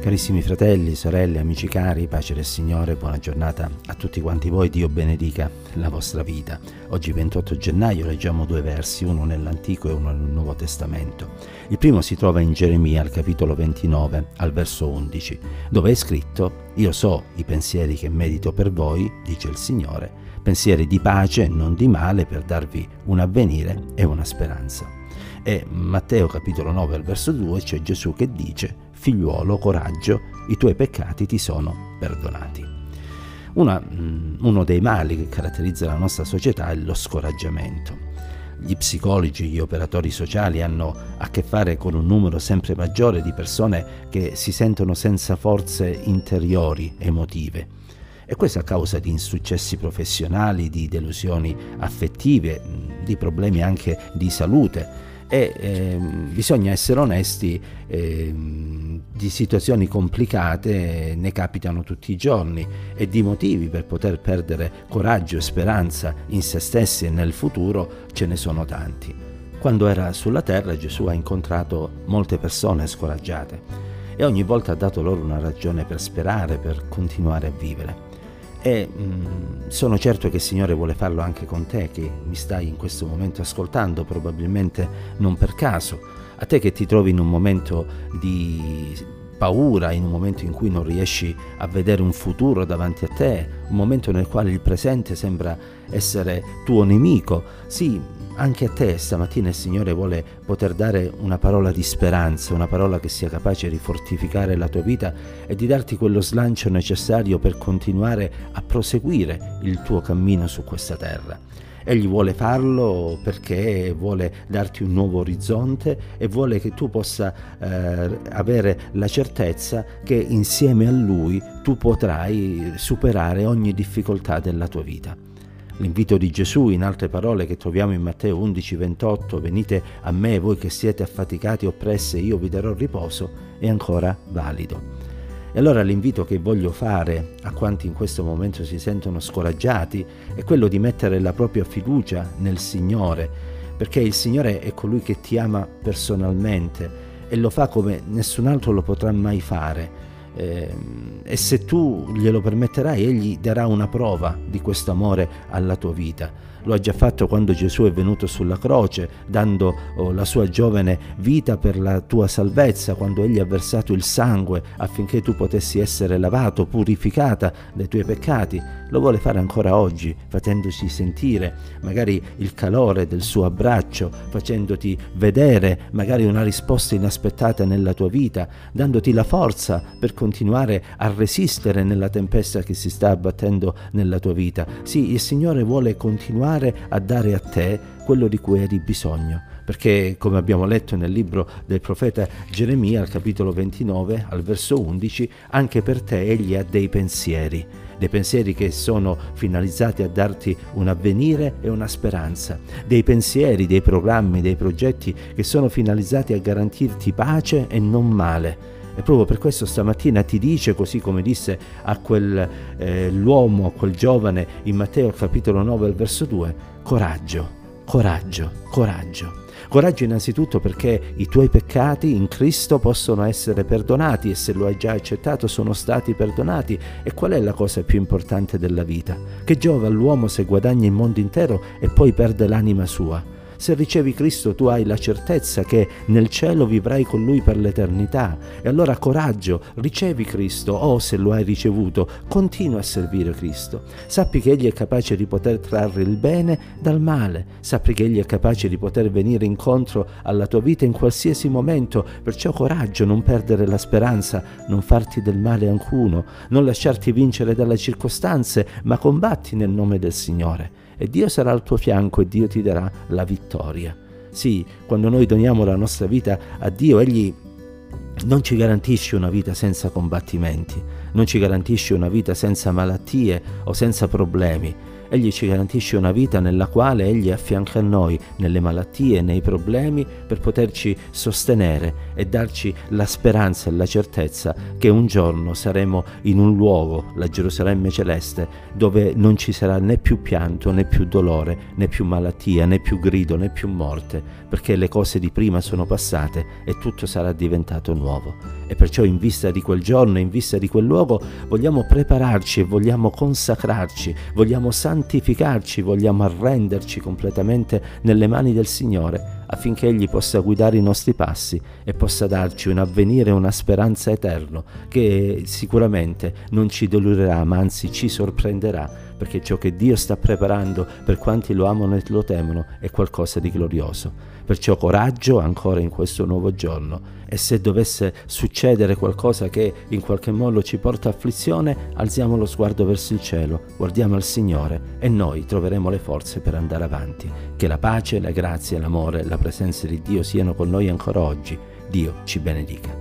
Carissimi fratelli, sorelle, amici cari, pace del Signore, buona giornata a tutti quanti voi, Dio benedica la vostra vita. Oggi 28 gennaio leggiamo due versi, uno nell'Antico e uno nel Nuovo Testamento. Il primo si trova in Geremia al capitolo 29 al verso 11, dove è scritto Io so i pensieri che medito per voi, dice il Signore, pensieri di pace e non di male per darvi un avvenire e una speranza. E Matteo capitolo 9 al verso 2 c'è Gesù che dice figliuolo, coraggio, i tuoi peccati ti sono perdonati. Una, mm, uno dei mali che caratterizza la nostra società è lo scoraggiamento. Gli psicologi, gli operatori sociali hanno a che fare con un numero sempre maggiore di persone che si sentono senza forze interiori, emotive. E questo a causa di insuccessi professionali, di delusioni affettive, mm, di problemi anche di salute e eh, bisogna essere onesti, eh, di situazioni complicate ne capitano tutti i giorni e di motivi per poter perdere coraggio e speranza in se stessi e nel futuro ce ne sono tanti. Quando era sulla terra Gesù ha incontrato molte persone scoraggiate e ogni volta ha dato loro una ragione per sperare, per continuare a vivere e mh, mm, sono certo che il Signore vuole farlo anche con te che mi stai in questo momento ascoltando, probabilmente non per caso, a te che ti trovi in un momento di paura, in un momento in cui non riesci a vedere un futuro davanti a te, un momento nel quale il presente sembra essere tuo nemico. Sì, anche a te stamattina il Signore vuole poter dare una parola di speranza, una parola che sia capace di fortificare la tua vita e di darti quello slancio necessario per continuare a proseguire il tuo cammino su questa terra. Egli vuole farlo perché vuole darti un nuovo orizzonte e vuole che tu possa eh, avere la certezza che insieme a Lui tu potrai superare ogni difficoltà della tua vita. L'invito di Gesù, in altre parole che troviamo in Matteo 11, 28, venite a me voi che siete affaticati e oppressi e io vi darò riposo, è ancora valido. E allora l'invito che voglio fare a quanti in questo momento si sentono scoraggiati è quello di mettere la propria fiducia nel Signore, perché il Signore è colui che ti ama personalmente e lo fa come nessun altro lo potrà mai fare e se tu glielo permetterai, egli darà una prova di questo amore alla tua vita. Lo ha già fatto quando Gesù è venuto sulla croce, dando oh, la sua giovane vita per la tua salvezza, quando egli ha versato il sangue affinché tu potessi essere lavato, purificata dai tuoi peccati. Lo vuole fare ancora oggi, facendoci sentire magari il calore del suo abbraccio, facendoti vedere magari una risposta inaspettata nella tua vita, dandoti la forza per continuare a resistere nella tempesta che si sta abbattendo nella tua vita. Sì, il Signore vuole continuare a dare a te quello di cui hai bisogno, perché come abbiamo letto nel libro del profeta Geremia al capitolo 29 al verso 11, anche per te egli ha dei pensieri dei pensieri che sono finalizzati a darti un avvenire e una speranza, dei pensieri, dei programmi, dei progetti che sono finalizzati a garantirti pace e non male e proprio per questo stamattina ti dice, così come disse a quell'uomo, eh, a quel giovane in Matteo capitolo 9 al verso 2, coraggio, coraggio, coraggio. Coraggio innanzitutto perché i tuoi peccati in Cristo possono essere perdonati e se lo hai già accettato sono stati perdonati. E qual è la cosa più importante della vita? Che giova all'uomo se guadagna il mondo intero e poi perde l'anima sua? Se ricevi Cristo tu hai la certezza che nel cielo vivrai con Lui per l'eternità. E allora coraggio, ricevi Cristo o se lo hai ricevuto, continua a servire Cristo. Sappi che Egli è capace di poter trarre il bene dal male. Sappi che Egli è capace di poter venire incontro alla tua vita in qualsiasi momento. Perciò coraggio, non perdere la speranza, non farti del male alcuno, non lasciarti vincere dalle circostanze, ma combatti nel nome del Signore e Dio sarà al tuo fianco e Dio ti darà la vittoria. Sì, quando noi doniamo la nostra vita a Dio, Egli non ci garantisce una vita senza combattimenti, non ci garantisce una vita senza malattie o senza problemi. Egli ci garantisce una vita nella quale Egli affianca a noi nelle malattie, nei problemi, per poterci sostenere e darci la speranza e la certezza che un giorno saremo in un luogo, la Gerusalemme celeste, dove non ci sarà né più pianto, né più dolore, né più malattia, né più grido, né più morte, perché le cose di prima sono passate e tutto sarà diventato nuovo. E perciò in vista di quel giorno, in vista di quel luogo, vogliamo prepararci e vogliamo consacrarci, vogliamo santificarci, vogliamo arrenderci completamente nelle mani del Signore affinché Egli possa guidare i nostri passi e possa darci un avvenire, una speranza eterna che sicuramente non ci delurerà, ma anzi ci sorprenderà, perché ciò che Dio sta preparando per quanti lo amano e lo temono è qualcosa di glorioso. Perciò coraggio ancora in questo nuovo giorno e se dovesse succedere qualcosa che in qualche modo ci porta afflizione, alziamo lo sguardo verso il cielo, guardiamo al Signore e noi troveremo le forze per andare avanti. Che la pace, la grazia, l'amore, la presenza di Dio siano con noi ancora oggi. Dio ci benedica.